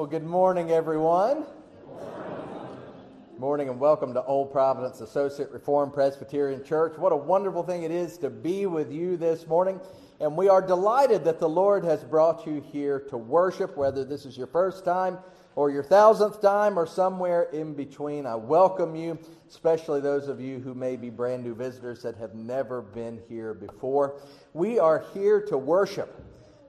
Well, good morning, everyone. Morning and welcome to Old Providence Associate Reformed Presbyterian Church. What a wonderful thing it is to be with you this morning. And we are delighted that the Lord has brought you here to worship, whether this is your first time or your thousandth time or somewhere in between. I welcome you, especially those of you who may be brand new visitors that have never been here before. We are here to worship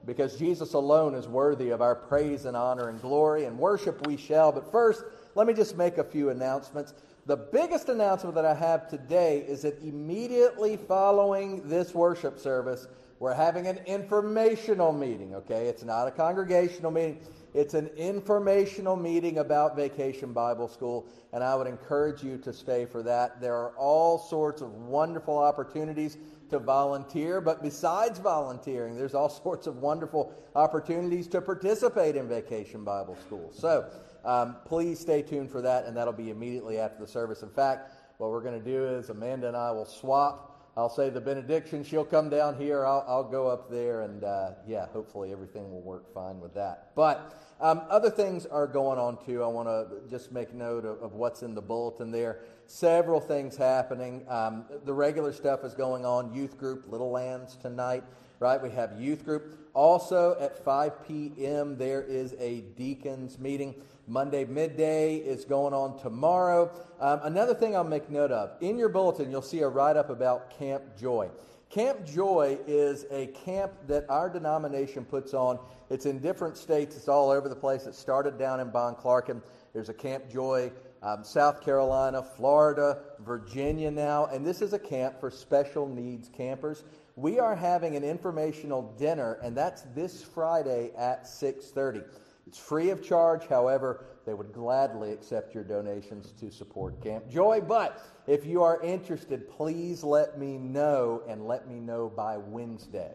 because Jesus alone is worthy of our praise and honor and glory, and worship we shall. But first, let me just make a few announcements. The biggest announcement that I have today is that immediately following this worship service, we're having an informational meeting, okay? It's not a congregational meeting. It's an informational meeting about Vacation Bible School, and I would encourage you to stay for that. There are all sorts of wonderful opportunities to volunteer, but besides volunteering, there's all sorts of wonderful opportunities to participate in Vacation Bible School. So um, please stay tuned for that, and that'll be immediately after the service. In fact, what we're going to do is Amanda and I will swap. I'll say the benediction. She'll come down here. I'll, I'll go up there, and uh, yeah, hopefully everything will work fine with that. But um, other things are going on too. I want to just make note of, of, what's in the bulletin there. Several things happening. Um, the regular stuff is going on. Youth group, Little Lambs tonight, right? We have youth group. Also at 5 p.m., there is a deacons meeting. Monday midday is going on tomorrow. Um, another thing I'll make note of in your bulletin, you'll see a write up about Camp Joy. Camp Joy is a camp that our denomination puts on. It's in different states, it's all over the place. It started down in Bonclarken. There's a Camp Joy, um, South Carolina, Florida, Virginia now, and this is a camp for special needs campers. We are having an informational dinner, and that's this Friday at 6:30. It's free of charge. However, they would gladly accept your donations to support Camp Joy. But if you are interested, please let me know and let me know by Wednesday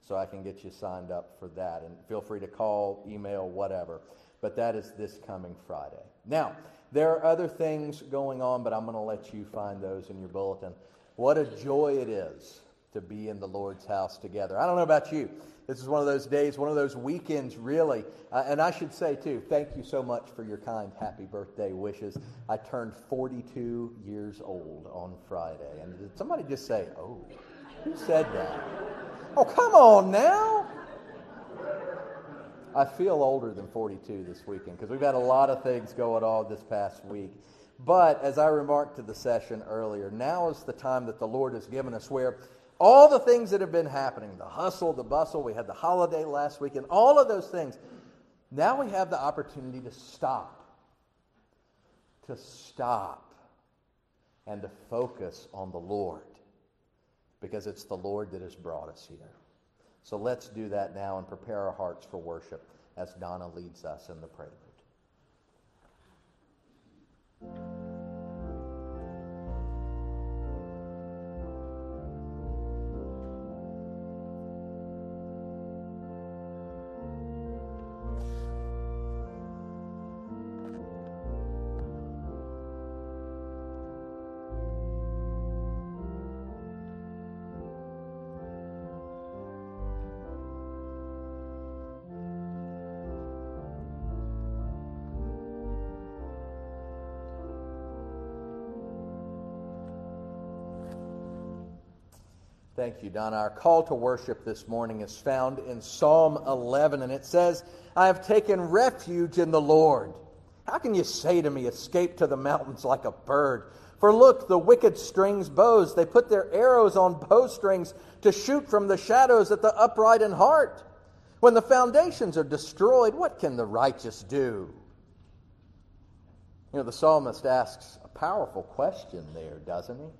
so I can get you signed up for that. And feel free to call, email, whatever. But that is this coming Friday. Now, there are other things going on, but I'm going to let you find those in your bulletin. What a joy it is to be in the Lord's house together. I don't know about you. This is one of those days, one of those weekends, really. Uh, and I should say, too, thank you so much for your kind happy birthday wishes. I turned 42 years old on Friday. And did somebody just say, oh, who said that? Oh, come on now. I feel older than 42 this weekend because we've had a lot of things going on this past week. But as I remarked to the session earlier, now is the time that the Lord has given us where all the things that have been happening the hustle, the bustle, we had the holiday last week, and all of those things. Now we have the opportunity to stop. To stop and to focus on the Lord because it's the Lord that has brought us here. So let's do that now and prepare our hearts for worship as Donna leads us in the prelude. Thank you, Donna. Our call to worship this morning is found in Psalm 11, and it says, I have taken refuge in the Lord. How can you say to me, Escape to the mountains like a bird? For look, the wicked strings bows. They put their arrows on bowstrings to shoot from the shadows at the upright in heart. When the foundations are destroyed, what can the righteous do? You know, the psalmist asks a powerful question there, doesn't he?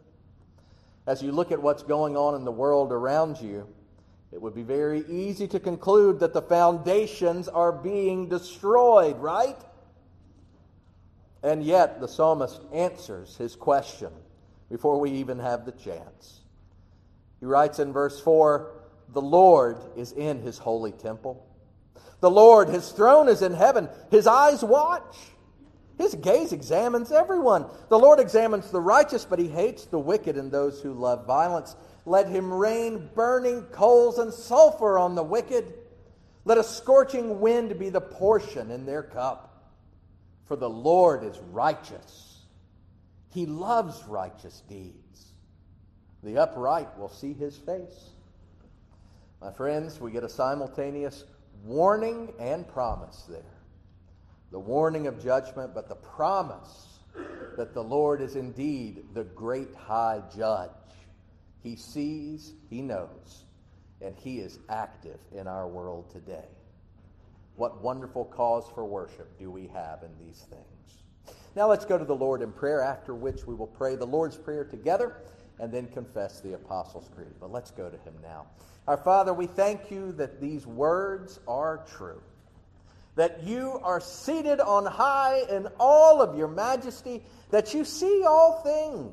As you look at what's going on in the world around you, it would be very easy to conclude that the foundations are being destroyed, right? And yet, the psalmist answers his question before we even have the chance. He writes in verse 4 The Lord is in his holy temple. The Lord, his throne is in heaven. His eyes watch his gaze examines everyone. The Lord examines the righteous, but he hates the wicked and those who love violence. Let him rain burning coals and sulfur on the wicked. Let a scorching wind be the portion in their cup. For the Lord is righteous. He loves righteous deeds. The upright will see his face. My friends, we get a simultaneous warning and promise there. The warning of judgment, but the promise that the Lord is indeed the great high judge. He sees, he knows, and he is active in our world today. What wonderful cause for worship do we have in these things? Now let's go to the Lord in prayer, after which we will pray the Lord's Prayer together and then confess the Apostles' Creed. But let's go to him now. Our Father, we thank you that these words are true, that you are seated on high in all of your majesty, that you see all things.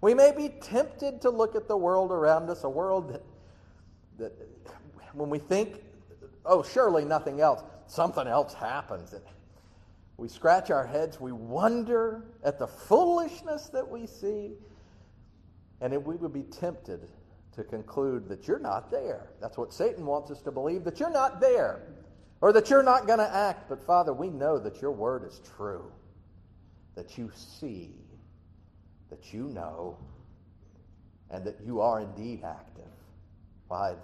We may be tempted to look at the world around us, a world that, that when we think oh, surely nothing else. Something else happens. We scratch our heads. We wonder at the foolishness that we see. And we would be tempted to conclude that you're not there. That's what Satan wants us to believe, that you're not there or that you're not going to act. But Father, we know that your word is true, that you see, that you know, and that you are indeed active. Why,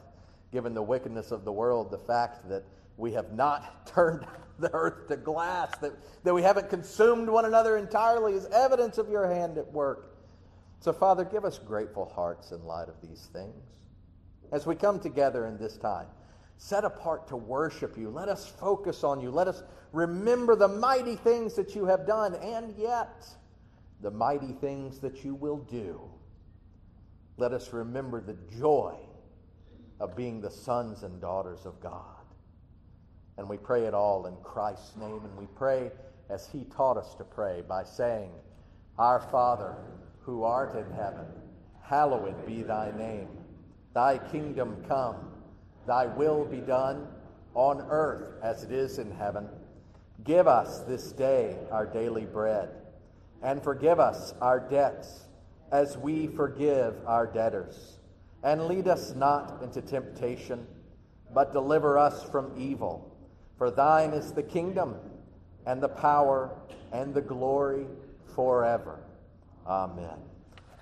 given the wickedness of the world, the fact that we have not turned the earth to glass, that, that we haven't consumed one another entirely is evidence of your hand at work. So, Father, give us grateful hearts in light of these things. As we come together in this time, set apart to worship you, let us focus on you, let us remember the mighty things that you have done, and yet the mighty things that you will do. Let us remember the joy of being the sons and daughters of God. And we pray it all in Christ's name. And we pray as He taught us to pray by saying, Our Father, who art in heaven, hallowed be thy name. Thy kingdom come, thy will be done on earth as it is in heaven. Give us this day our daily bread, and forgive us our debts as we forgive our debtors and lead us not into temptation, but deliver us from evil. For thine is the kingdom, and the power, and the glory forever. Amen.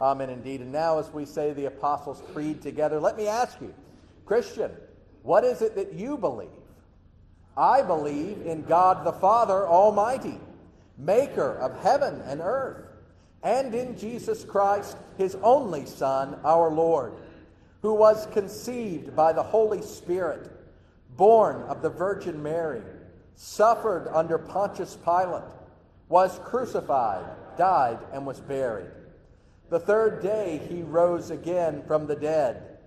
Amen indeed. And now, as we say the Apostles' Creed together, let me ask you, Christian, what is it that you believe? I believe in God the Father Almighty, maker of heaven and earth, and in Jesus Christ, his only Son, our Lord who was conceived by the Holy Spirit, born of the Virgin Mary, suffered under Pontius Pilate, was crucified, died, and was buried. The third day he rose again from the dead.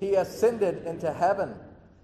He ascended into heaven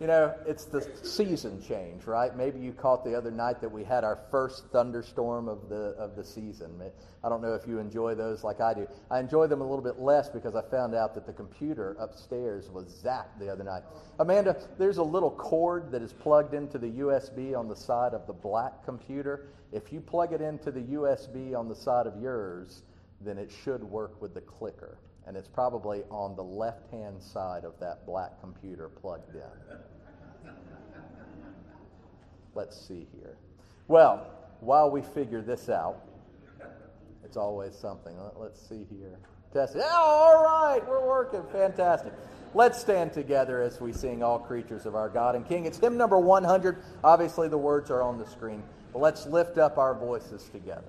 You know, it's the season change, right? Maybe you caught the other night that we had our first thunderstorm of the of the season. I don't know if you enjoy those like I do. I enjoy them a little bit less because I found out that the computer upstairs was zapped the other night. Amanda, there's a little cord that is plugged into the USB on the side of the black computer. If you plug it into the USB on the side of yours, then it should work with the clicker and it's probably on the left hand side of that black computer plugged in. Let's see here. Well, while we figure this out, it's always something. Let's see here. Test. Oh, all right, we're working. Fantastic. Let's stand together as we sing All Creatures of Our God and King. It's hymn number 100. Obviously, the words are on the screen. But let's lift up our voices together.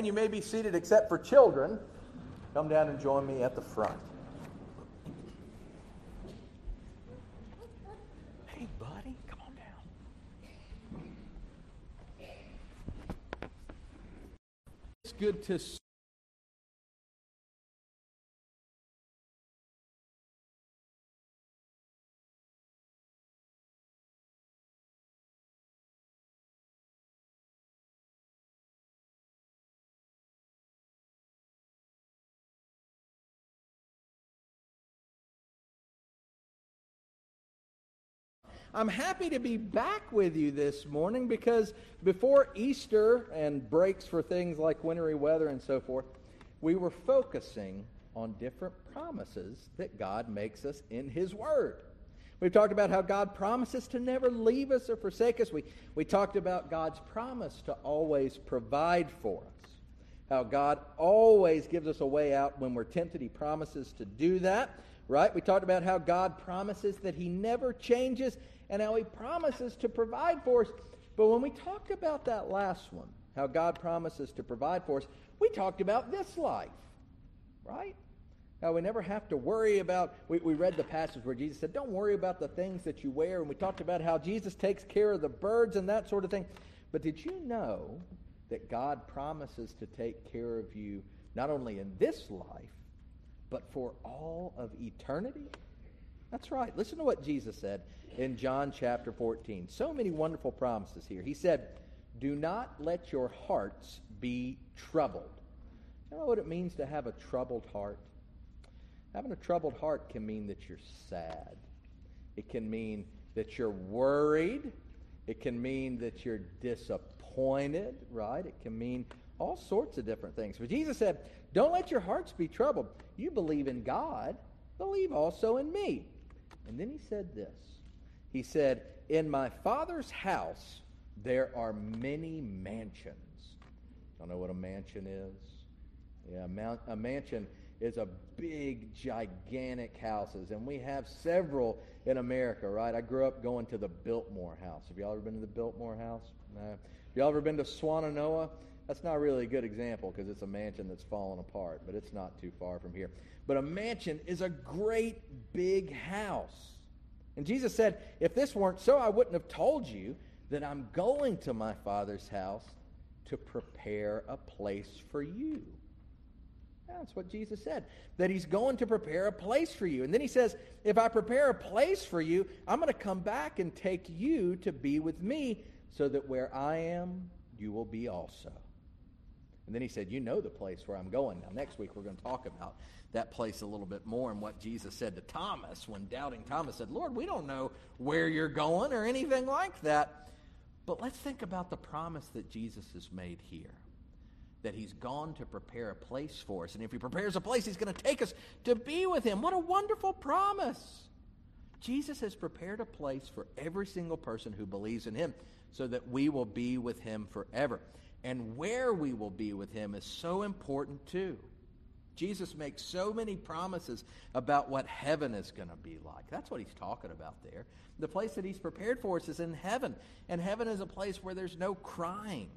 And you may be seated except for children. Come down and join me at the front. Hey, buddy, come on down. It's good to I'm happy to be back with you this morning because before Easter and breaks for things like wintry weather and so forth, we were focusing on different promises that God makes us in His Word. We've talked about how God promises to never leave us or forsake us. We, we talked about God's promise to always provide for us. How God always gives us a way out when we're tempted. He promises to do that, right? We talked about how God promises that He never changes and how he promises to provide for us. But when we talked about that last one, how God promises to provide for us, we talked about this life, right? How we never have to worry about, we, we read the passage where Jesus said, Don't worry about the things that you wear. And we talked about how Jesus takes care of the birds and that sort of thing. But did you know that God promises to take care of you not only in this life, but for all of eternity? That's right. Listen to what Jesus said in John chapter 14. So many wonderful promises here. He said, Do not let your hearts be troubled. You know what it means to have a troubled heart? Having a troubled heart can mean that you're sad. It can mean that you're worried. It can mean that you're disappointed, right? It can mean all sorts of different things. But Jesus said, Don't let your hearts be troubled. You believe in God, believe also in me. And then he said this He said, In my Father's house there are many mansions. Don't know what a mansion is? Yeah, a mansion is a big, gigantic houses, and we have several in America, right? I grew up going to the Biltmore House. Have y'all ever been to the Biltmore House? No. Have y'all ever been to Swannanoa? That's not really a good example because it's a mansion that's fallen apart, but it's not too far from here. But a mansion is a great big house. And Jesus said, If this weren't so, I wouldn't have told you that I'm going to my Father's house to prepare a place for you. That's what Jesus said, that he's going to prepare a place for you. And then he says, If I prepare a place for you, I'm going to come back and take you to be with me, so that where I am, you will be also. And then he said, You know the place where I'm going. Now, next week, we're going to talk about that place a little bit more and what Jesus said to Thomas when doubting Thomas said, Lord, we don't know where you're going or anything like that. But let's think about the promise that Jesus has made here that he's gone to prepare a place for us. And if he prepares a place, he's going to take us to be with him. What a wonderful promise! Jesus has prepared a place for every single person who believes in him so that we will be with him forever. And where we will be with him is so important too. Jesus makes so many promises about what heaven is going to be like. That's what he's talking about there. The place that he's prepared for us is in heaven. And heaven is a place where there's no crying,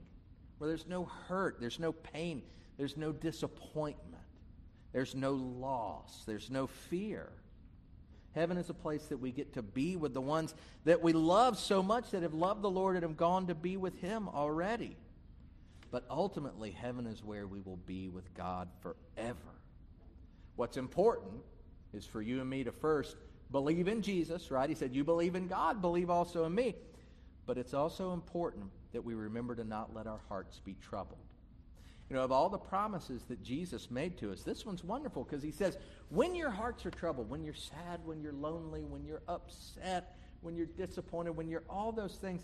where there's no hurt, there's no pain, there's no disappointment, there's no loss, there's no fear. Heaven is a place that we get to be with the ones that we love so much that have loved the Lord and have gone to be with him already. But ultimately, heaven is where we will be with God forever. What's important is for you and me to first believe in Jesus, right? He said, You believe in God, believe also in me. But it's also important that we remember to not let our hearts be troubled. You know, of all the promises that Jesus made to us, this one's wonderful because he says, when your hearts are troubled, when you're sad, when you're lonely, when you're upset, when you're disappointed, when you're all those things,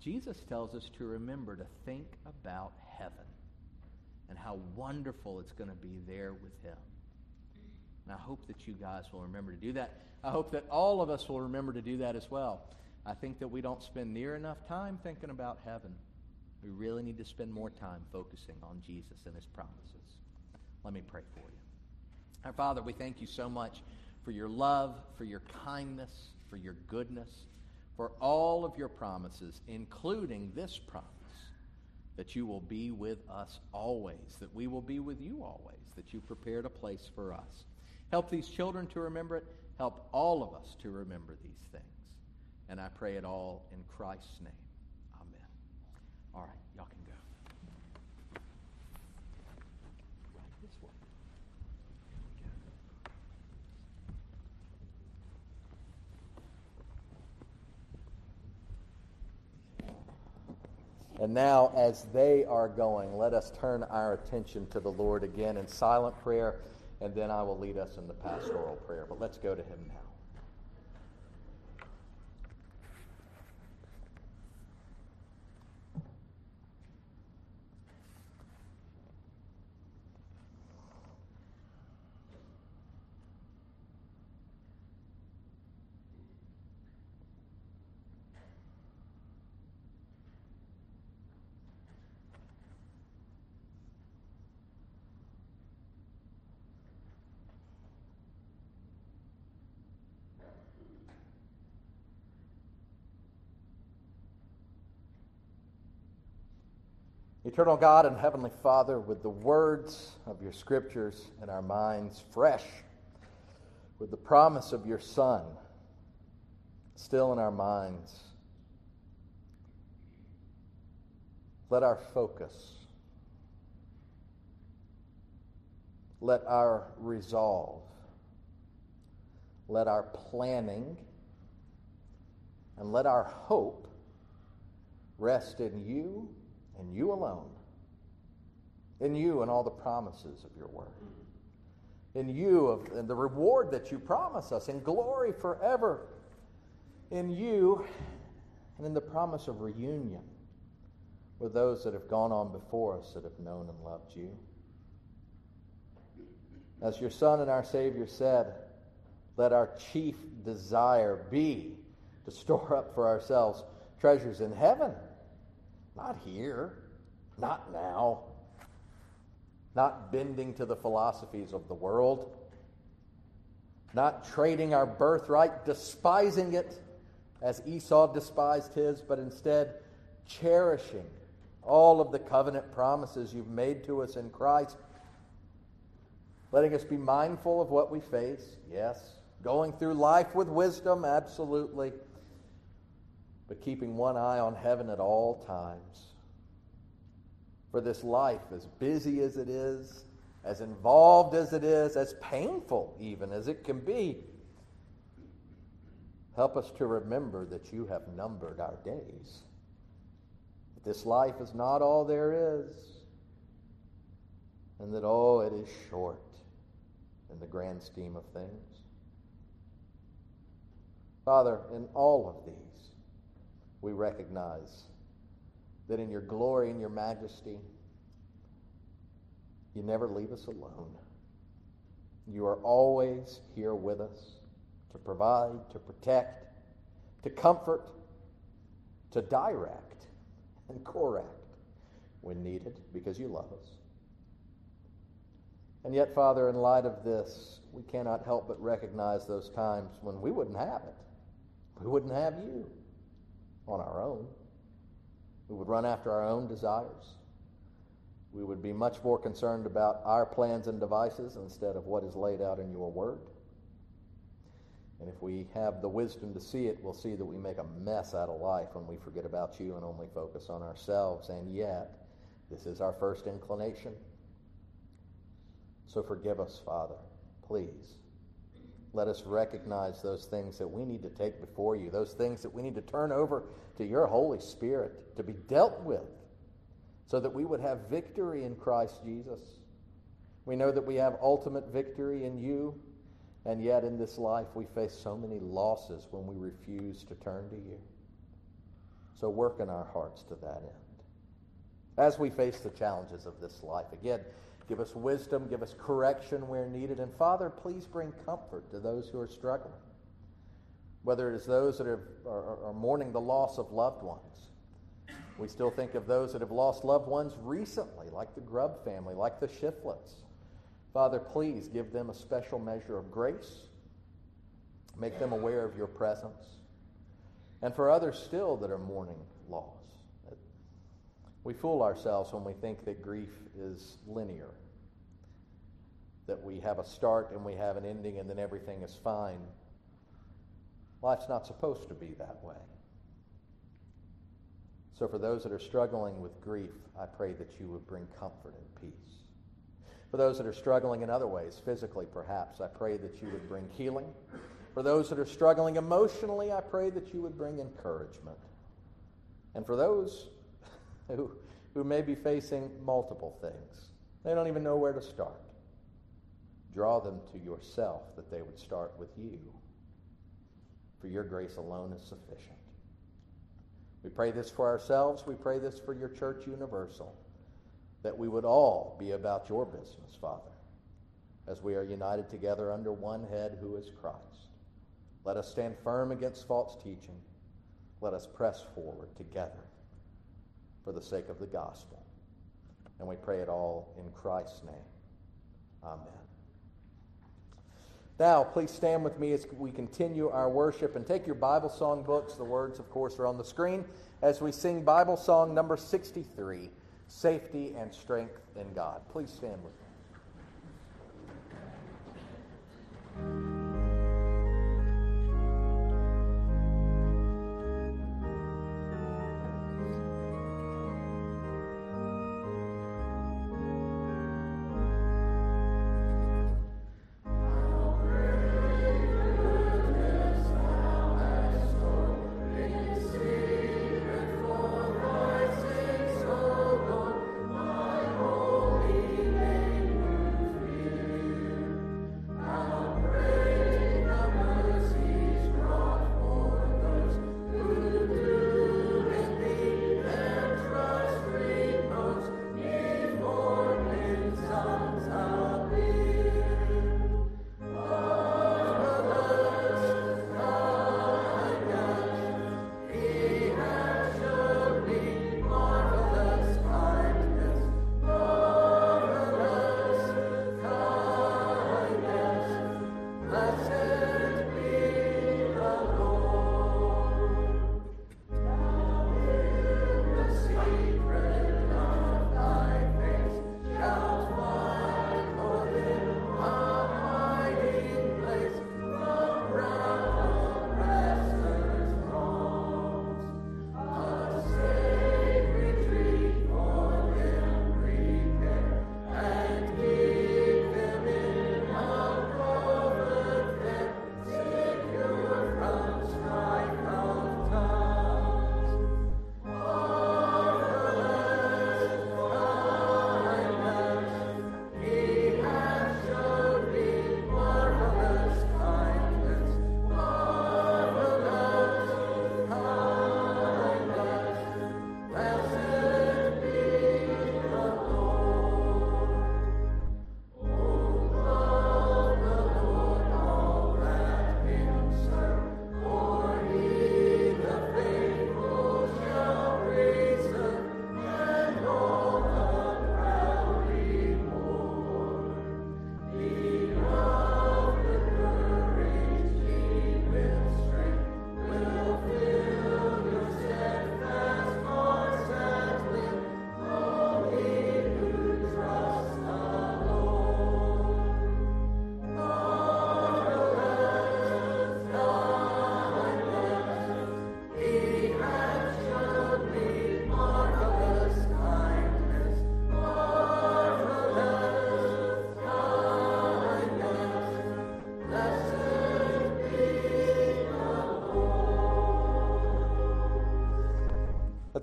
Jesus tells us to remember to think about heaven and how wonderful it's going to be there with him. And I hope that you guys will remember to do that. I hope that all of us will remember to do that as well. I think that we don't spend near enough time thinking about heaven. We really need to spend more time focusing on Jesus and his promises. Let me pray for you. Our Father, we thank you so much for your love, for your kindness, for your goodness for all of your promises, including this promise that you will be with us always, that we will be with you always, that you prepared a place for us. Help these children to remember it. Help all of us to remember these things. And I pray it all in Christ's name. Amen. All right, y'all can go. Right this way. And now, as they are going, let us turn our attention to the Lord again in silent prayer, and then I will lead us in the pastoral prayer. But let's go to Him now. Eternal God and Heavenly Father, with the words of your scriptures in our minds fresh, with the promise of your Son still in our minds, let our focus, let our resolve, let our planning, and let our hope rest in you in you alone, in you and all the promises of your word, in you of, and the reward that you promise us, in glory forever, in you and in the promise of reunion with those that have gone on before us that have known and loved you. As your Son and our Savior said, let our chief desire be to store up for ourselves treasures in heaven not here, not now, not bending to the philosophies of the world, not trading our birthright, despising it as Esau despised his, but instead cherishing all of the covenant promises you've made to us in Christ. Letting us be mindful of what we face, yes. Going through life with wisdom, absolutely but keeping one eye on heaven at all times. For this life, as busy as it is, as involved as it is, as painful even as it can be, help us to remember that you have numbered our days. That this life is not all there is, and that, oh, it is short in the grand scheme of things. Father, in all of these, we recognize that in your glory and your majesty, you never leave us alone. You are always here with us to provide, to protect, to comfort, to direct, and correct when needed because you love us. And yet, Father, in light of this, we cannot help but recognize those times when we wouldn't have it. We wouldn't have you on our own. We would run after our own desires. We would be much more concerned about our plans and devices instead of what is laid out in your word. And if we have the wisdom to see it, we'll see that we make a mess out of life when we forget about you and only focus on ourselves. And yet, this is our first inclination. So forgive us, Father, please. Let us recognize those things that we need to take before you, those things that we need to turn over to your Holy Spirit to be dealt with, so that we would have victory in Christ Jesus. We know that we have ultimate victory in you, and yet in this life we face so many losses when we refuse to turn to you. So work in our hearts to that end. As we face the challenges of this life, again, Give us wisdom, give us correction where needed. And Father, please bring comfort to those who are struggling, whether it is those that are, are, are mourning the loss of loved ones. We still think of those that have lost loved ones recently, like the Grubb family, like the Shiflets. Father, please give them a special measure of grace. Make them aware of your presence. And for others still that are mourning loss, We fool ourselves when we think that grief is linear, that we have a start and we have an ending and then everything is fine. Life's not supposed to be that way. So, for those that are struggling with grief, I pray that you would bring comfort and peace. For those that are struggling in other ways, physically perhaps, I pray that you would bring healing. For those that are struggling emotionally, I pray that you would bring encouragement. And for those who, who may be facing multiple things, they don't even know where to start, draw them to yourself that they would start with you. For your grace alone is sufficient. We pray this for ourselves. We pray this for your church universal, that we would all be about your business, Father, as we are united together under one head who is Christ. Let us stand firm against false teaching. Let us press forward together for the sake of the gospel. And we pray it all in Christ's name. Amen. Now, please stand with me as we continue our worship and take your Bible song books. The words, of course, are on the screen as we sing Bible song number 63 Safety and Strength in God. Please stand with me.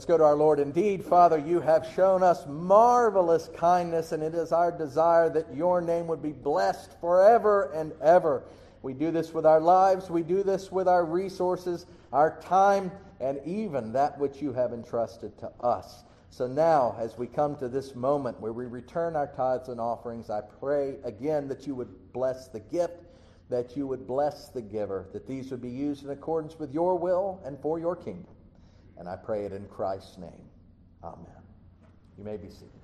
Go to our Lord. Indeed, Father, you have shown us marvelous kindness, and it is our desire that your name would be blessed forever and ever. We do this with our lives, we do this with our resources, our time, and even that which you have entrusted to us. So now, as we come to this moment where we return our tithes and offerings, I pray again that you would bless the gift, that you would bless the giver, that these would be used in accordance with your will and for your kingdom. And I pray it in Christ's name. Amen. You may be seated.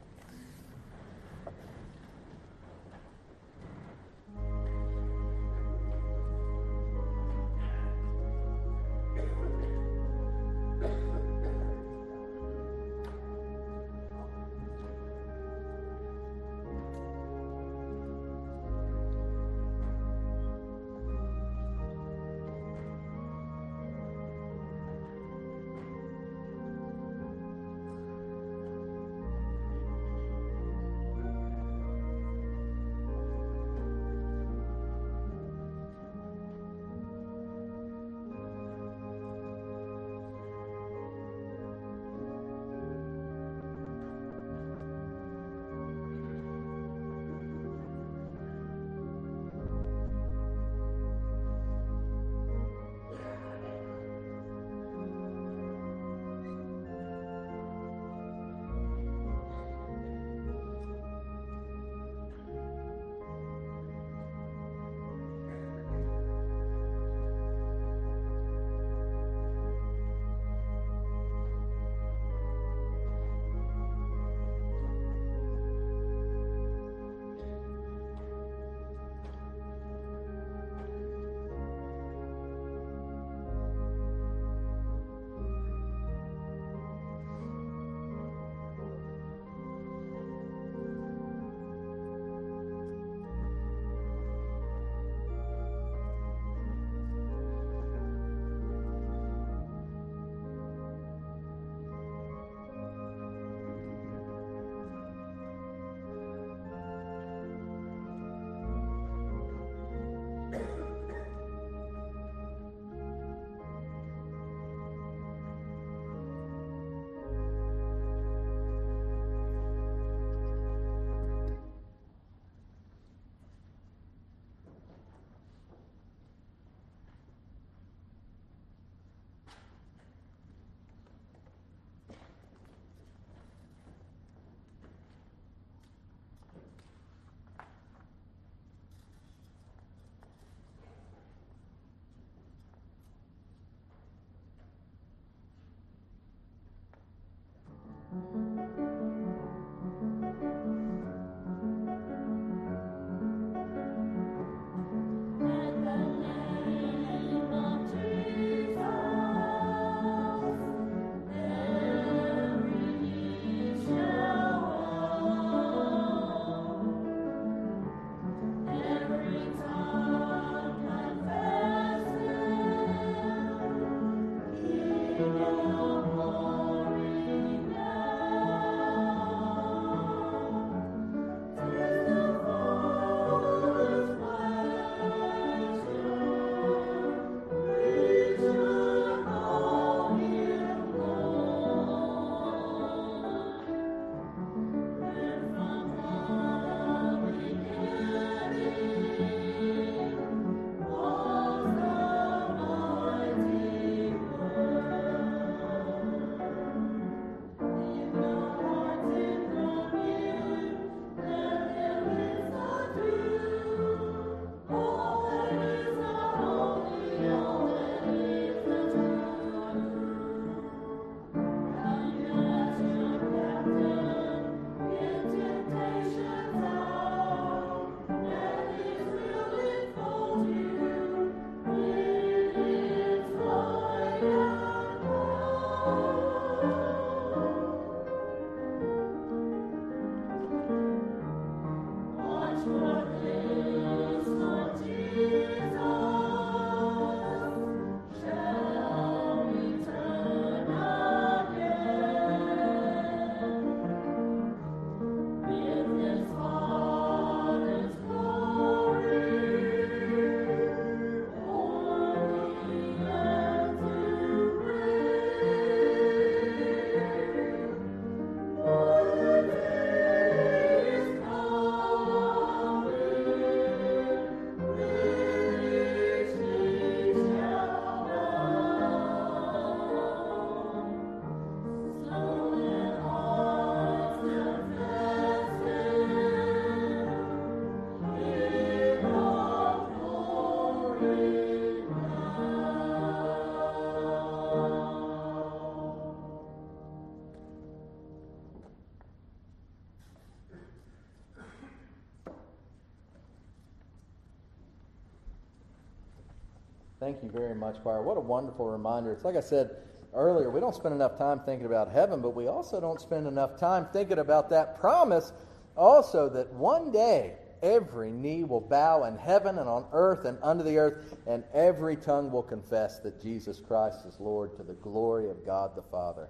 Thank you very much, choir. What a wonderful reminder. It's like I said earlier, we don't spend enough time thinking about heaven, but we also don't spend enough time thinking about that promise also that one day every knee will bow in heaven and on earth and under the earth, and every tongue will confess that Jesus Christ is Lord to the glory of God the Father.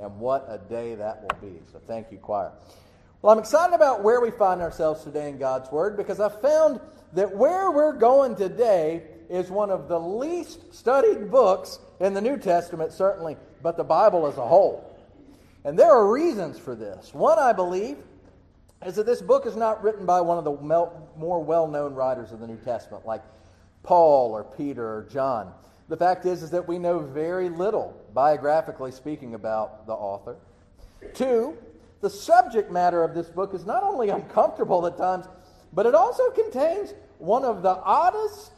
And what a day that will be. So thank you, choir. Well, I'm excited about where we find ourselves today in God's Word because I found that where we're going today is one of the least studied books in the New Testament, certainly, but the Bible as a whole. And there are reasons for this. One, I believe, is that this book is not written by one of the more well known writers of the New Testament, like Paul or Peter or John. The fact is, is that we know very little, biographically speaking, about the author. Two, the subject matter of this book is not only uncomfortable at times, but it also contains one of the oddest,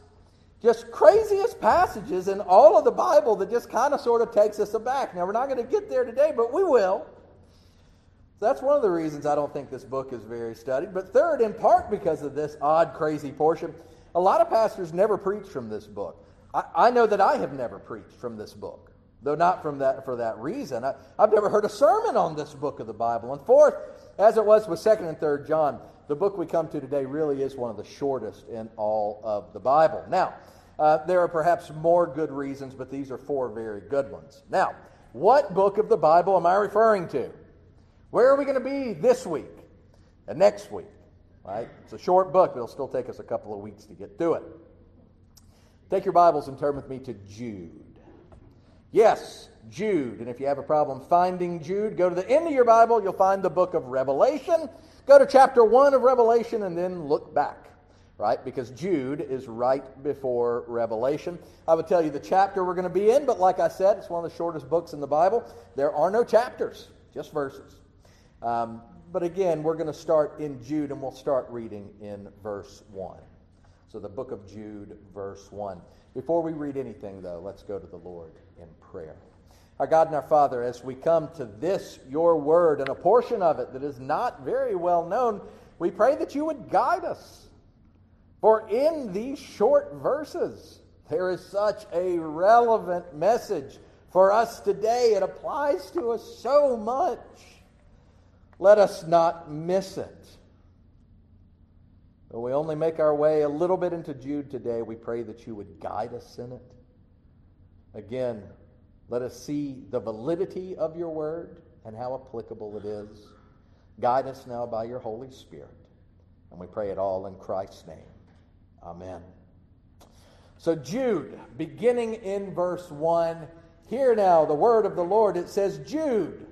just craziest passages in all of the Bible that just kind of sort of takes us aback. Now, we're not going to get there today, but we will. That's one of the reasons I don't think this book is very studied. But third, in part because of this odd, crazy portion, a lot of pastors never preach from this book. I, I know that I have never preached from this book, though not from that, for that reason. I, I've never heard a sermon on this book of the Bible. And fourth, as it was with 2nd and 3rd John, the book we come to today really is one of the shortest in all of the Bible. Now, uh, there are perhaps more good reasons, but these are four very good ones. Now, what book of the Bible am I referring to? Where are we going to be this week and next week? Right? It's a short book, but it'll still take us a couple of weeks to get through it. Take your Bibles and turn with me to Jude. Yes, Jude. And if you have a problem finding Jude, go to the end of your Bible. You'll find the book of Revelation. Go to chapter 1 of Revelation and then look back, right? Because Jude is right before Revelation. I would tell you the chapter we're going to be in, but like I said, it's one of the shortest books in the Bible. There are no chapters, just verses. Um, but again, we're going to start in Jude and we'll start reading in verse 1. So the book of Jude, verse 1. Before we read anything, though, let's go to the Lord in prayer. Our God and our Father, as we come to this, your word, and a portion of it that is not very well known, we pray that you would guide us. For in these short verses, there is such a relevant message for us today. It applies to us so much. Let us not miss it. Though we only make our way a little bit into Jude today, we pray that you would guide us in it. Again, let us see the validity of your word and how applicable it is. Guide us now by your Holy Spirit. And we pray it all in Christ's name. Amen. So, Jude, beginning in verse 1, hear now the word of the Lord. It says, Jude,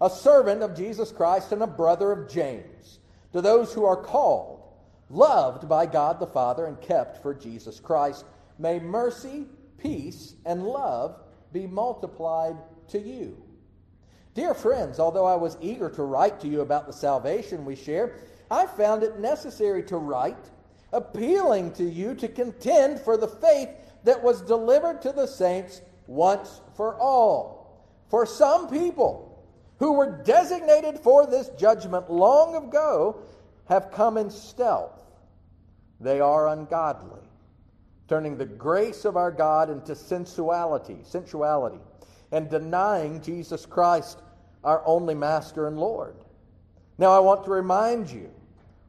a servant of Jesus Christ and a brother of James, to those who are called, loved by God the Father, and kept for Jesus Christ, may mercy, peace, and love be multiplied to you. Dear friends, although I was eager to write to you about the salvation we share, I found it necessary to write, appealing to you to contend for the faith that was delivered to the saints once for all. For some people who were designated for this judgment long ago have come in stealth. They are ungodly turning the grace of our God into sensuality, sensuality, and denying Jesus Christ, our only master and Lord. Now, I want to remind you,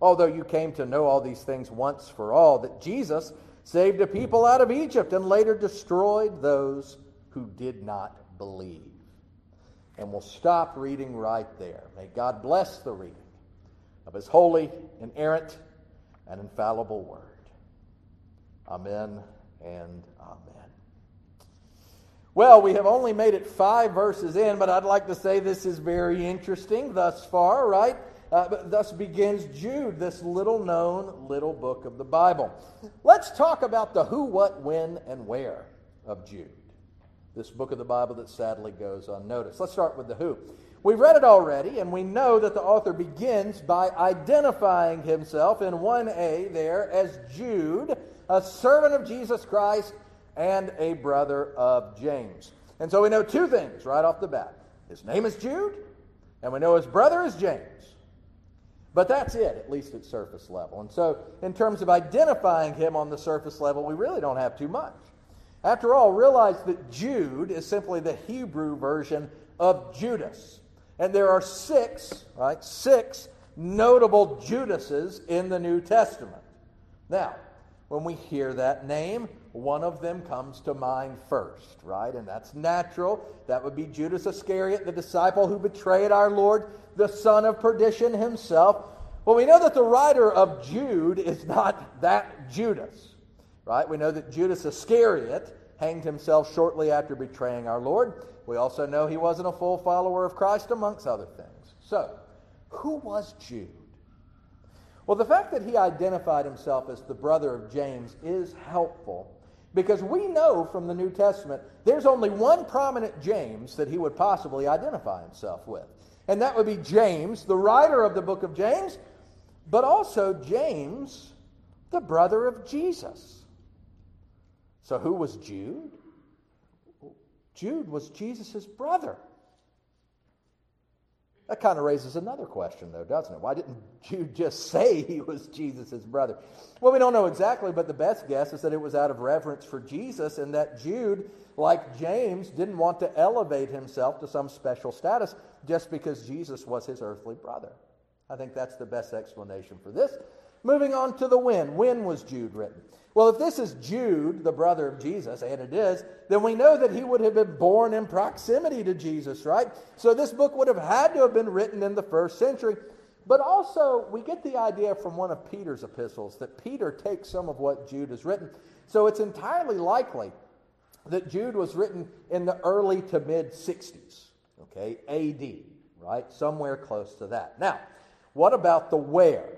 although you came to know all these things once for all, that Jesus saved a people out of Egypt and later destroyed those who did not believe. And we'll stop reading right there. May God bless the reading of his holy, inerrant, and infallible word. Amen and amen. Well, we have only made it five verses in, but I'd like to say this is very interesting thus far, right? Uh, thus begins Jude, this little known little book of the Bible. Let's talk about the who, what, when, and where of Jude, this book of the Bible that sadly goes unnoticed. Let's start with the who. We've read it already, and we know that the author begins by identifying himself in 1a there as Jude, a servant of Jesus Christ and a brother of James. And so we know two things right off the bat. His name is Jude, and we know his brother is James. But that's it, at least at surface level. And so, in terms of identifying him on the surface level, we really don't have too much. After all, realize that Jude is simply the Hebrew version of Judas. And there are six, right, six notable Judases in the New Testament. Now, when we hear that name, one of them comes to mind first, right? And that's natural. That would be Judas Iscariot, the disciple who betrayed our Lord, the son of perdition himself. Well, we know that the writer of Jude is not that Judas, right? We know that Judas Iscariot hanged himself shortly after betraying our Lord. We also know he wasn't a full follower of Christ, amongst other things. So, who was Jude? Well, the fact that he identified himself as the brother of James is helpful because we know from the New Testament there's only one prominent James that he would possibly identify himself with. And that would be James, the writer of the book of James, but also James, the brother of Jesus. So who was Jude? Jude was Jesus' brother. That kind of raises another question, though, doesn't it? Why didn't Jude just say he was Jesus' brother? Well, we don't know exactly, but the best guess is that it was out of reverence for Jesus and that Jude, like James, didn't want to elevate himself to some special status just because Jesus was his earthly brother. I think that's the best explanation for this. Moving on to the when. When was Jude written? Well, if this is Jude, the brother of Jesus, and it is, then we know that he would have been born in proximity to Jesus, right? So this book would have had to have been written in the first century. But also, we get the idea from one of Peter's epistles that Peter takes some of what Jude has written. So it's entirely likely that Jude was written in the early to mid 60s, okay, AD, right? Somewhere close to that. Now, what about the where?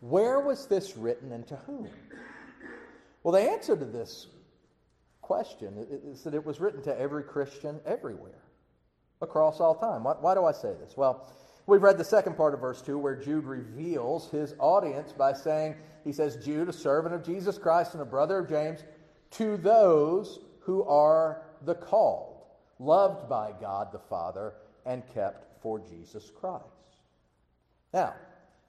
Where was this written and to whom? Well, the answer to this question is that it was written to every Christian everywhere, across all time. Why, why, do I say this? Well, we've read the second part of verse 2 where Jude reveals his audience by saying, he says, Jude, a servant of Jesus Christ and a brother of James, to those who are the called, loved by God the Father, and kept for Jesus Christ. Now,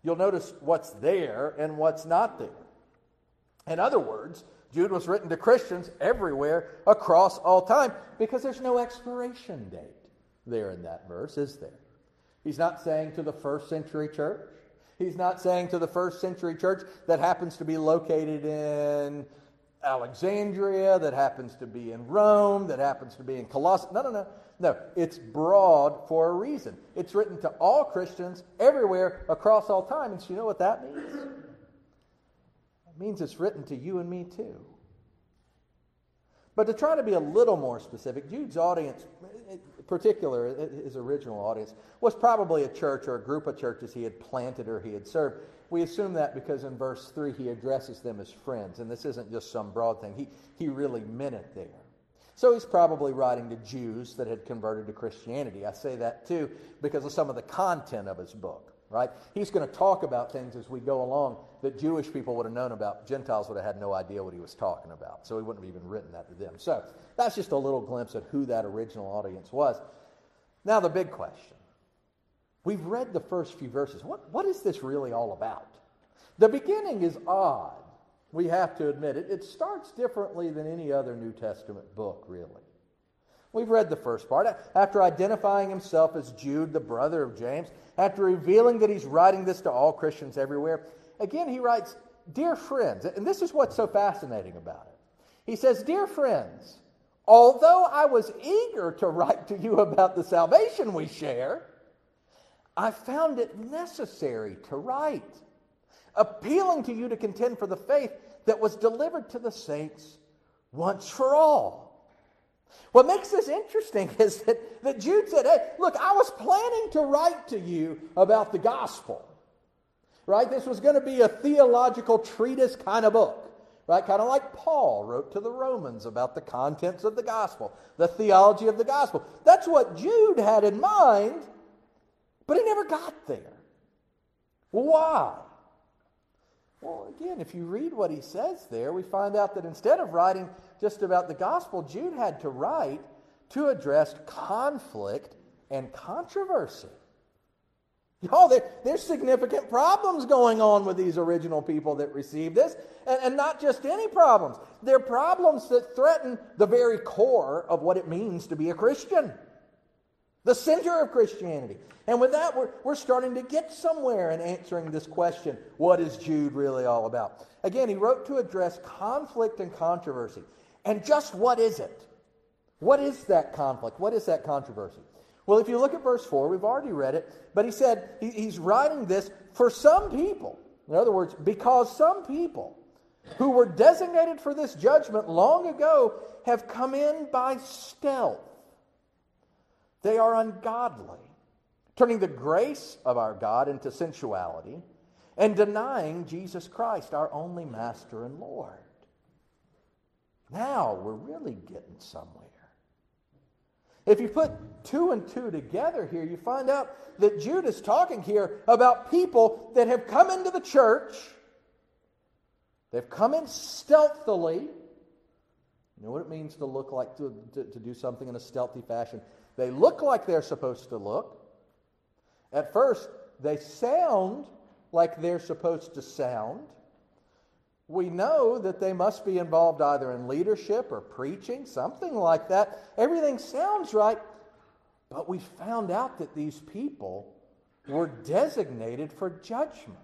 you'll notice what's there and what's not there. In other words, Jude was written to Christians everywhere across all time because there's no expiration date there in that verse, is there? He's not saying to the first century church. He's not saying to the first century church that happens to be located in Alexandria, that happens to be in Rome, that happens to be in Colossae. No, no, no. No, it's broad for a reason. It's written to all Christians everywhere across all time. And so you know what that means? Means it's written to you and me too. But to try to be a little more specific, Jude's audience, particular, his original audience, was probably a church or a group of churches he had planted or he had served. We assume that because in verse 3 he addresses them as friends, and this isn't just some broad thing. He, he really meant it there. So he's probably writing to Jews that had converted to Christianity. I say that too because of some of the content of his book right? He's going to talk about things as we go along that Jewish people would have known about. Gentiles would have had no idea what he was talking about, so he wouldn't have even written that to them. So that's just a little glimpse at who that original audience was. Now, the big question. We've read the first few verses. What, what is this really all about? The beginning is odd. We have to admit it. It starts differently than any other New Testament book, really. We've read the first part. After identifying himself as Jude, the brother of James, after revealing that he's writing this to all Christians everywhere, again he writes, Dear friends, and this is what's so fascinating about it. He says, Dear friends, although I was eager to write to you about the salvation we share, I found it necessary to write, appealing to you to contend for the faith that was delivered to the saints once for all. What makes this interesting is that, that Jude said, Hey, look, I was planning to write to you about the gospel. Right? This was going to be a theological treatise kind of book. Right? Kind of like Paul wrote to the Romans about the contents of the gospel, the theology of the gospel. That's what Jude had in mind, but he never got there. Why? Well, again, if you read what he says there, we find out that instead of writing just about the gospel, Jude had to write to address conflict and controversy. Y'all, there, there's significant problems going on with these original people that received this. And, and not just any problems, they're problems that threaten the very core of what it means to be a Christian, the center of Christianity. And with that, we're, we're starting to get somewhere in answering this question what is Jude really all about? Again, he wrote to address conflict and controversy. And just what is it? What is that conflict? What is that controversy? Well, if you look at verse 4, we've already read it, but he said he, he's writing this for some people. In other words, because some people who were designated for this judgment long ago have come in by stealth. They are ungodly, turning the grace of our God into sensuality and denying Jesus Christ, our only Master and Lord. Now we're really getting somewhere. If you put two and two together here, you find out that Jude is talking here about people that have come into the church. They've come in stealthily. You know what it means to look like, to, to, to do something in a stealthy fashion? They look like they're supposed to look. At first, they sound like they're supposed to sound. We know that they must be involved either in leadership or preaching, something like that. Everything sounds right, but we found out that these people were designated for judgment.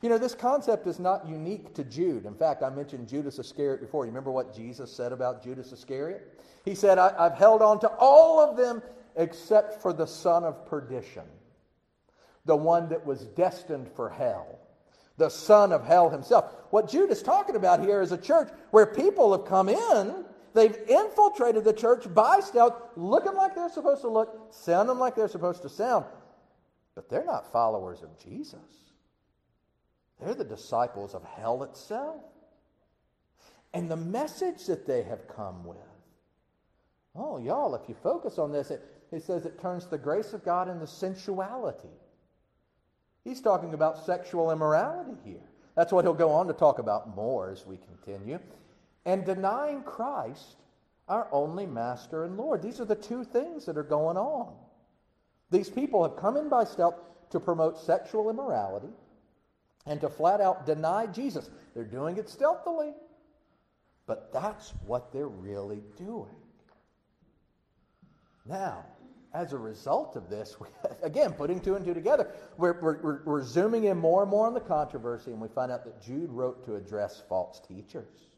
You know, this concept is not unique to Jude. In fact, I mentioned Judas Iscariot before. You remember what Jesus said about Judas Iscariot? He said, I, have held on to all of them except for the son of perdition, the one that was destined for hell the son of hell himself. What Jude is talking about here is a church where people have come in, they've infiltrated the church by stealth, looking like they're supposed to look, sounding like they're supposed to sound, but they're not followers of Jesus. They're the disciples of hell itself. And the message that they have come with. Oh, y'all, if you focus on this, it, it says it turns the grace of God into sensuality. He's talking about sexual immorality here. That's what he'll go on to talk about more as we continue. And denying Christ, our only master and Lord. These are the two things that are going on. These people have come in by stealth to promote sexual immorality and to flat out deny Jesus. They're doing it stealthily, but that's what they're really doing. Now, as a result of this, we, again, putting two and two together, we're, we're, we're zooming in more and more on the controversy, and we find out that Jude wrote to address false teachers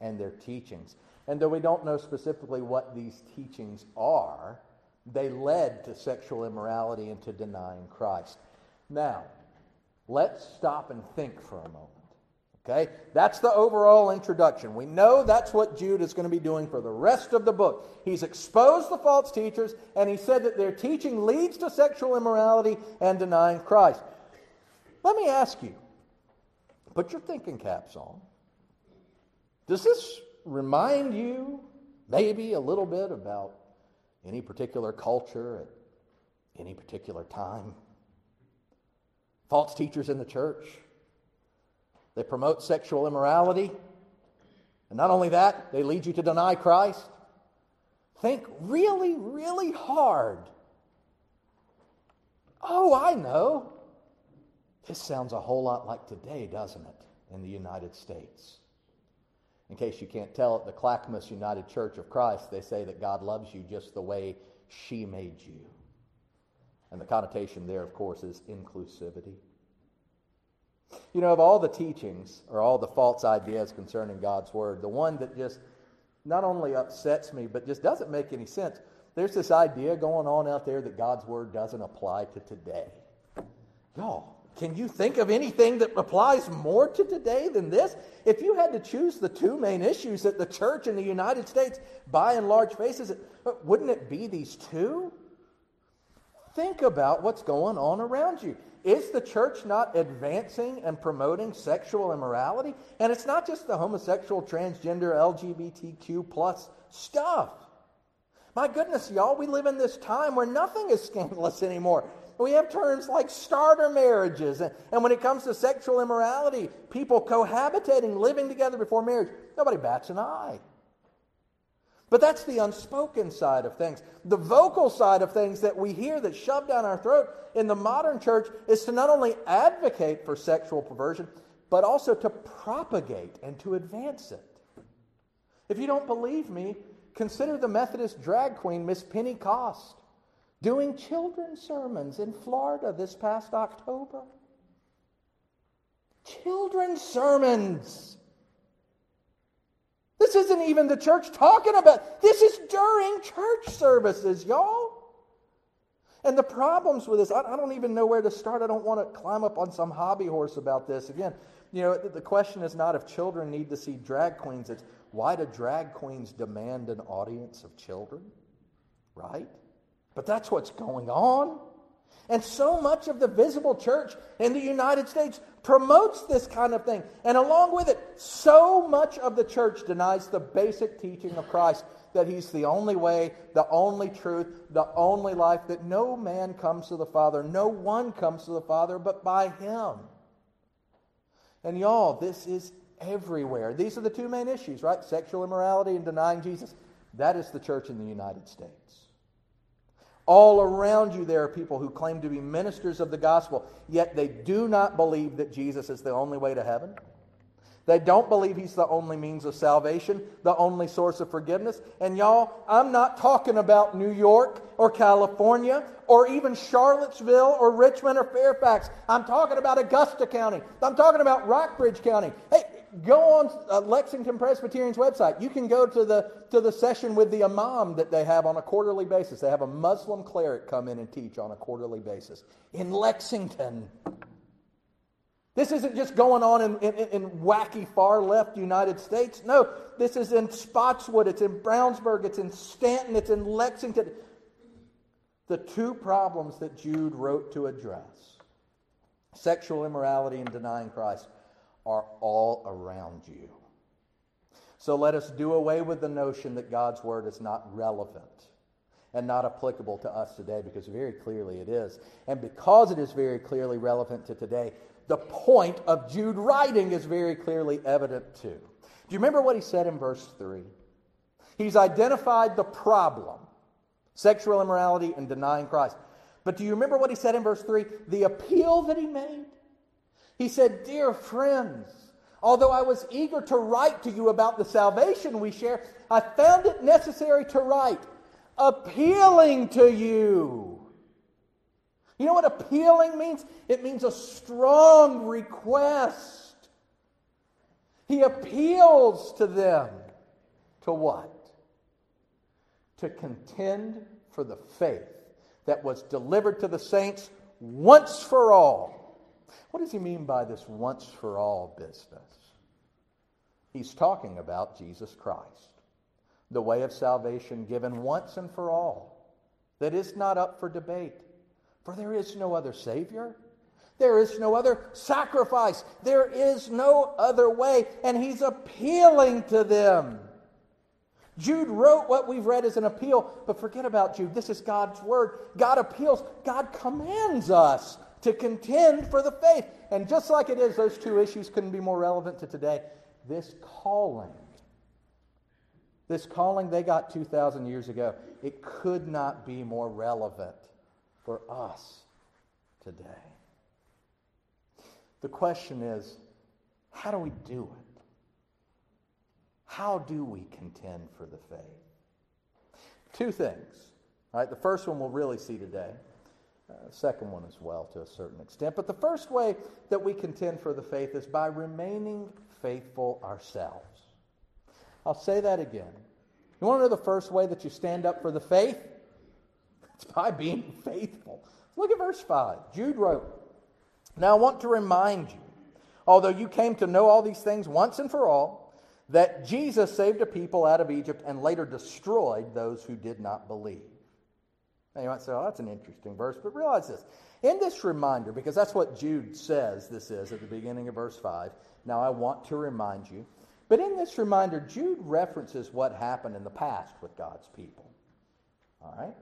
and their teachings. And though we don't know specifically what these teachings are, they led to sexual immorality and to denying Christ. Now, let's stop and think for a moment. Okay? That's the overall introduction. We know that's what Jude is going to be doing for the rest of the book. He's exposed the false teachers, and he said that their teaching leads to sexual immorality and denying Christ. Let me ask you put your thinking caps on. Does this remind you maybe a little bit about any particular culture at any particular time? False teachers in the church? They promote sexual immorality. And not only that, they lead you to deny Christ. Think really, really hard. Oh, I know. This sounds a whole lot like today, doesn't it, in the United States? In case you can't tell at the Clackamas United Church of Christ, they say that God loves you just the way she made you. And the connotation there, of course, is inclusivity. You know, of all the teachings or all the false ideas concerning God's Word, the one that just not only upsets me, but just doesn't make any sense. There's this idea going on out there that God's Word doesn't apply to today. Y'all, can you think of anything that applies more to today than this? If you had to choose the two main issues that the church in the United States by and large faces, wouldn't it be these two? Think about what's going on around you. Is the church not advancing and promoting sexual immorality? And it's not just the homosexual, transgender, LGBTQ plus stuff. My goodness, y'all, we live in this time where nothing is scandalous anymore. We have terms like starter marriages. And, when it comes to sexual immorality, people cohabitating, living together before marriage, nobody bats an eye. But that's the unspoken side of things. The vocal side of things that we hear that shoved down our throat in the modern church is to not only advocate for sexual perversion, but also to propagate and to advance it. If you don't believe me, consider the Methodist drag queen, Miss Penny Cost, doing children's sermons in Florida this past October. Children's sermons. This isn't even the church talking about. This is during church services, y'all. And the problems with this, I, I, don't even know where to start. I don't want to climb up on some hobby horse about this. Again, you know, the, the question is not if children need to see drag queens, it's why do drag queens demand an audience of children? Right? But that's what's going on. And so much of the visible church in the United States promotes this kind of thing. And along with it, so much of the church denies the basic teaching of Christ that He's the only way, the only truth, the only life, that no man comes to the Father, no one comes to the Father but by Him. And y'all, this is everywhere. These are the two main issues, right? Sexual immorality and denying Jesus. That is the church in the United States. All around you, there are people who claim to be ministers of the gospel, yet they do not believe that Jesus is the only way to heaven. They don't believe he's the only means of salvation, the only source of forgiveness. And y'all, I'm not talking about New York or California or even Charlottesville or Richmond or Fairfax. I'm talking about Augusta County. I'm talking about Rockbridge County. Hey, go on uh, Lexington Presbyterian's website. You can go to the, to the session with the imam that they have on a quarterly basis. They have a Muslim cleric come in and teach on a quarterly basis in Lexington. This isn't just going on in, in, in, wacky far left United States. No, this is in Spotswood, it's in Brownsburg, it's in Staunton, it's in Lexington. The two problems that Jude wrote to address sexual immorality and denying Christ are all around you. So let us do away with the notion that God's word is not relevant and not applicable to us today because very clearly it is. And because it is very clearly relevant to today, the point of Jude writing is very clearly evident too. Do you remember what he said in verse 3? He's identified the problem sexual immorality and denying Christ. But do you remember what he said in verse 3? The appeal that he made? He said, Dear friends, although I was eager to write to you about the salvation we share, I found it necessary to write, appealing to you you know what appealing means? It means a strong request. He appeals to them. To what? To contend for the faith that was delivered to the saints once for all. What does he mean by this once for all business? He's talking about Jesus Christ, the way of salvation given once and for all, that is not up for debate. For there is no other Savior. There is no other sacrifice. There is no other way. And he's appealing to them. Jude wrote what we've read as an appeal, but forget about Jude. This is God's word. God appeals, God commands us to contend for the faith. And just like it is, those two issues couldn't be more relevant to today. This calling, this calling they got 2,000 years ago, it could not be more relevant for us today. The question is how do we do it? How do we contend for the faith? Two things. All right, the first one we'll really see today. Uh, second one as well to a certain extent. But the first way that we contend for the faith is by remaining faithful ourselves. I'll say that again. You want to know the first way that you stand up for the faith? It's by being faithful. Look at verse 5. Jude wrote, Now I want to remind you, although you came to know all these things once and for all, that Jesus saved a people out of Egypt and later destroyed those who did not believe. Now you might say, oh, that's an interesting verse, but realize this. In this reminder, because that's what Jude says this is at the beginning of verse 5, now I want to remind you. But in this reminder, Jude references what happened in the past with God's people. All right?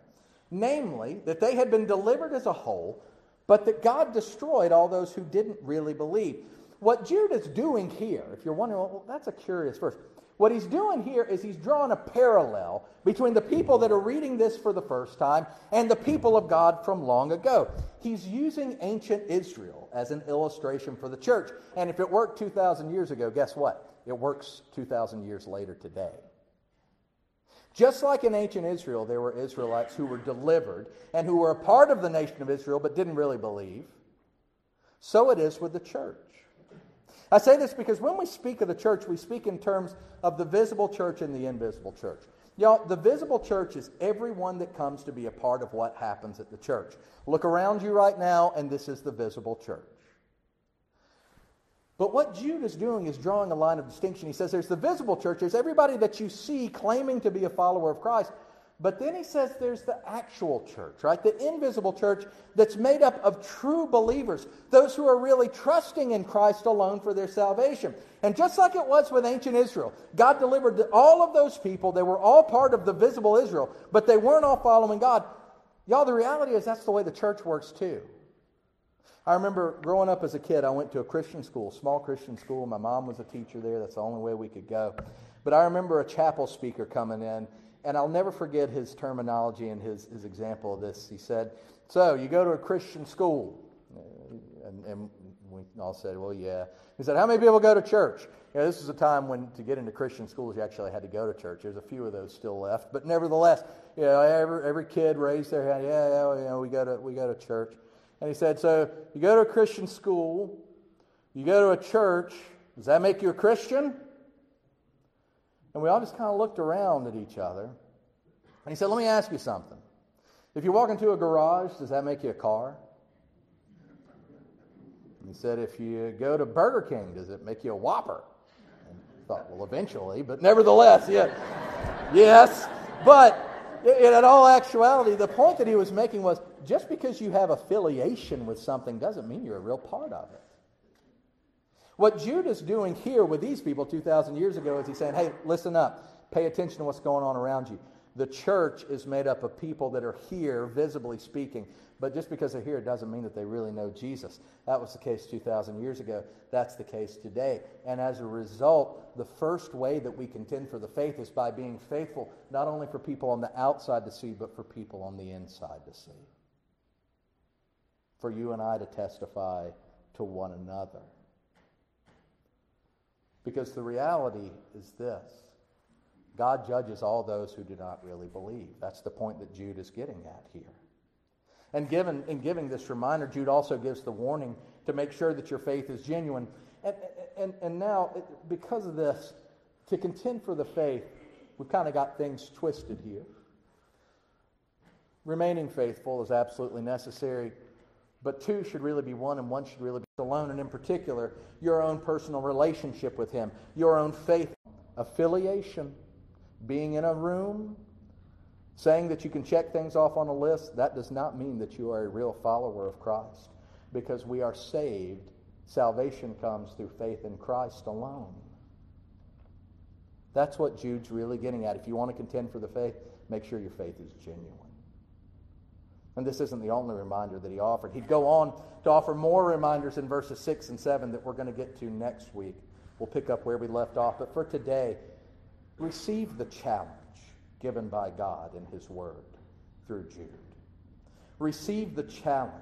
namely, that they had been delivered as a whole, but that God destroyed all those who didn't really believe. What Jude is doing here, if you're wondering, well, that's a curious verse. What he's doing here is he's drawing a parallel between the people that are reading this for the first time and the people of God from long ago. He's using ancient Israel as an illustration for the church. And if it worked 2,000 years ago, guess what? It works 2,000 years later today. Just like in ancient Israel, there were Israelites who were delivered and who were a part of the nation of Israel but didn't really believe. So it is with the church. I say this because when we speak of the church, we speak in terms of the visible church and the invisible church. Y'all, the visible church is everyone that comes to be a part of what happens at the church. Look around you right now, and this is the visible church. But what Jude is doing is drawing a line of distinction. He says there's the visible church, there's everybody that you see claiming to be a follower of Christ. But then he says there's the actual church, right? The invisible church that's made up of true believers, those who are really trusting in Christ alone for their salvation. And just like it was with ancient Israel, God delivered all of those people. They were all part of the visible Israel, but they weren't all following God. Y'all, the reality is that's the way the church works too. I remember growing up as a kid, I went to a Christian school, small Christian school. My mom was a teacher there. That's the only way we could go. But I remember a chapel speaker coming in and I'll never forget his terminology and his, his example of this. He said, So, you go to a Christian school. Uh, and, and we all said, Well, yeah. He said, How many people go to church? You know, this is a time when to get into Christian schools, you actually had to go to church. There's a few of those still left. But nevertheless, you know, every, every kid raised their hand, Yeah, yeah, you know, we go, to, we go to church. And he said, So, you go to a Christian school, you go to a church, does that make you a Christian? And we all just kind of looked around at each other. And he said, Let me ask you something. If you walk into a garage, does that make you a car? And he said, If you go to Burger King, does it make you a Whopper? And I thought, Well, eventually, but nevertheless, yeah. yes. But in all actuality, the point that he was making was just because you have affiliation with something doesn't mean you're a real part of it. What Jude is doing here with these people 2,000 years ago is he's saying, hey, listen up. Pay attention to what's going on around you. The church is made up of people that are here, visibly speaking. But just because they're here doesn't mean that they really know Jesus. That was the case 2,000 years ago. That's the case today. And as a result, the first way that we contend for the faith is by being faithful, not only for people on the outside to see, but for people on the inside to see. For you and I to testify to one another. Because the reality is this God judges all those who do not really believe. That's the point that Jude is getting at here. And given, in giving this reminder, Jude also gives the warning to make sure that your faith is genuine. And, and, and now, because of this, to contend for the faith, we've kind of got things twisted here. Remaining faithful is absolutely necessary, but two should really be one, and one should really be alone. And in particular, your own personal relationship with Him, your own faith, affiliation, being in a room, saying that you can check things off on a list, that does not mean that you are a real follower of Christ. Because we are saved, salvation comes through faith in Christ alone. That's what Jude's really getting at. If you want to contend for the faith, make sure your faith is genuine. And this isn't the only reminder that he offered. He'd go on to offer more reminders in verses 6 and 7 that we're going to get to next week. We'll pick up where we left off. But for today, receive the challenge given by God in his word through Jude. Receive the challenge.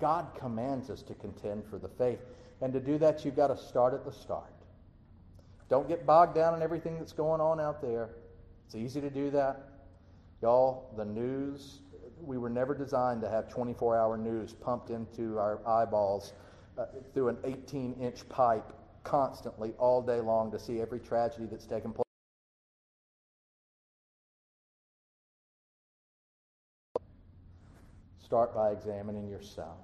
God commands us to contend for the faith. And to do that, you've got to start at the start. Don't get bogged down in everything that's going on out there. It's easy to do that. Y'all, the news we were never designed to have 24 hour news pumped into our eyeballs uh, through an 18 inch pipe constantly all day long to see every tragedy that's taken place. Start by examining yourself.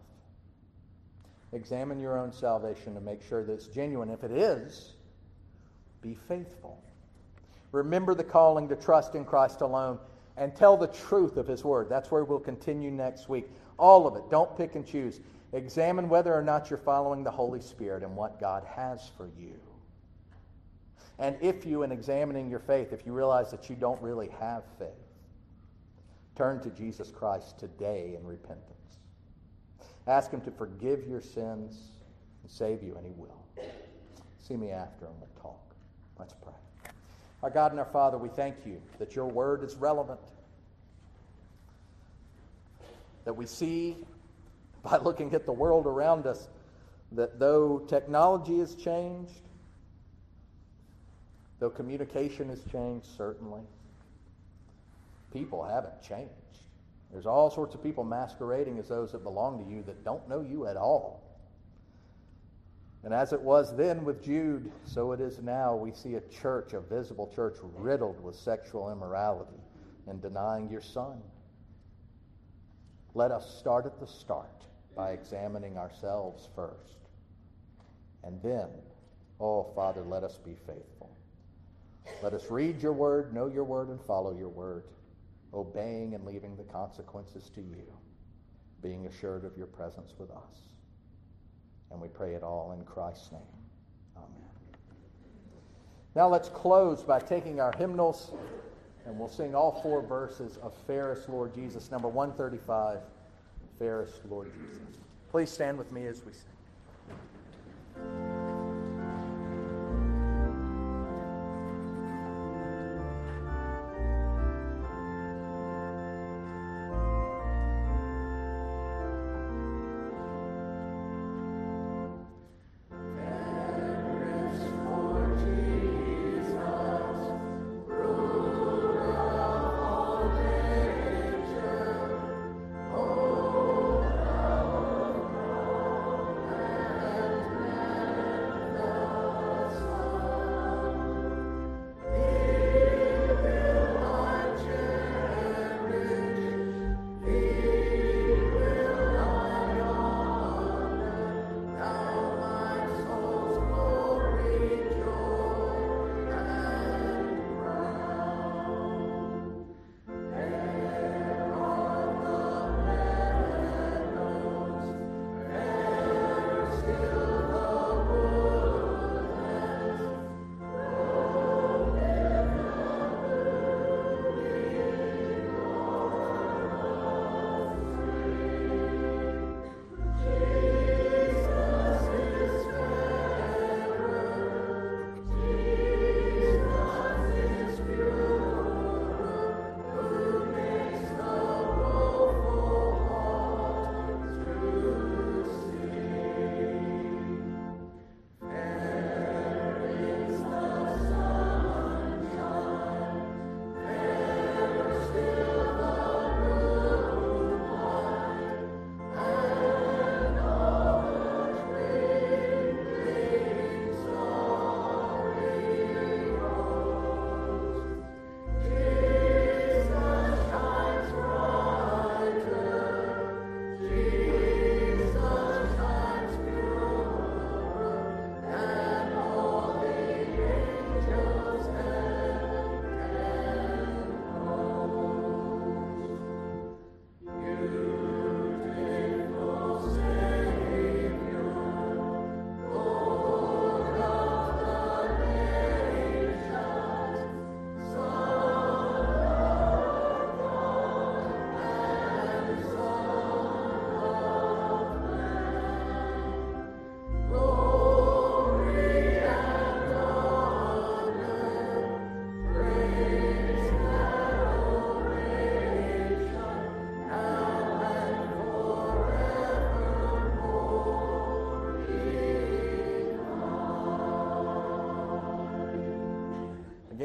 Examine your own salvation to make sure that it's genuine. If it is, be faithful. Remember the calling to trust in Christ alone and tell the truth of His Word. That's where we'll continue next week. All of it. Don't pick and choose. Examine whether or not you're following the Holy Spirit and what God has for you. And if you, in examining your faith, if you realize that you don't really have faith, turn to Jesus Christ today in repentance. Ask Him to forgive your sins and save you, and He will. See me after, and we'll talk. Let's pray. Our God and our Father, we thank you that your word is relevant. That we see by looking at the world around us that though technology has changed, though communication has changed, certainly, people haven't changed. There's all sorts of people masquerading as those that belong to you that don't know you at all. And as it was then with Jude, so it is now. We see a church, a visible church, riddled with sexual immorality and denying your Son. Let us start at the start by examining ourselves first. And then, oh, Father, let us be faithful. Let us read your word, know your word, and follow your word, obeying and leaving the consequences to you, being assured of your presence with us. And we pray it all in Christ's name. Amen. Now let's close by taking our hymnals and we'll sing all four verses of Fairest Lord Jesus, number 135, Fairest Lord Jesus. Please stand with me as we sing.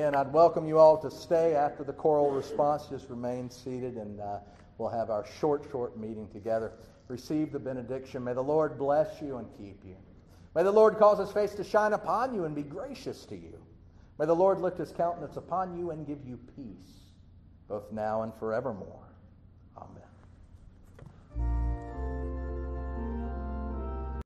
Again, I'd welcome you all to stay after the choral response. Just remain seated and uh, we'll have our short, short meeting together. Receive the benediction. May the Lord bless you and keep you. May the Lord cause his face to shine upon you and be gracious to you. May the Lord lift his countenance upon you and give you peace, both now and forevermore.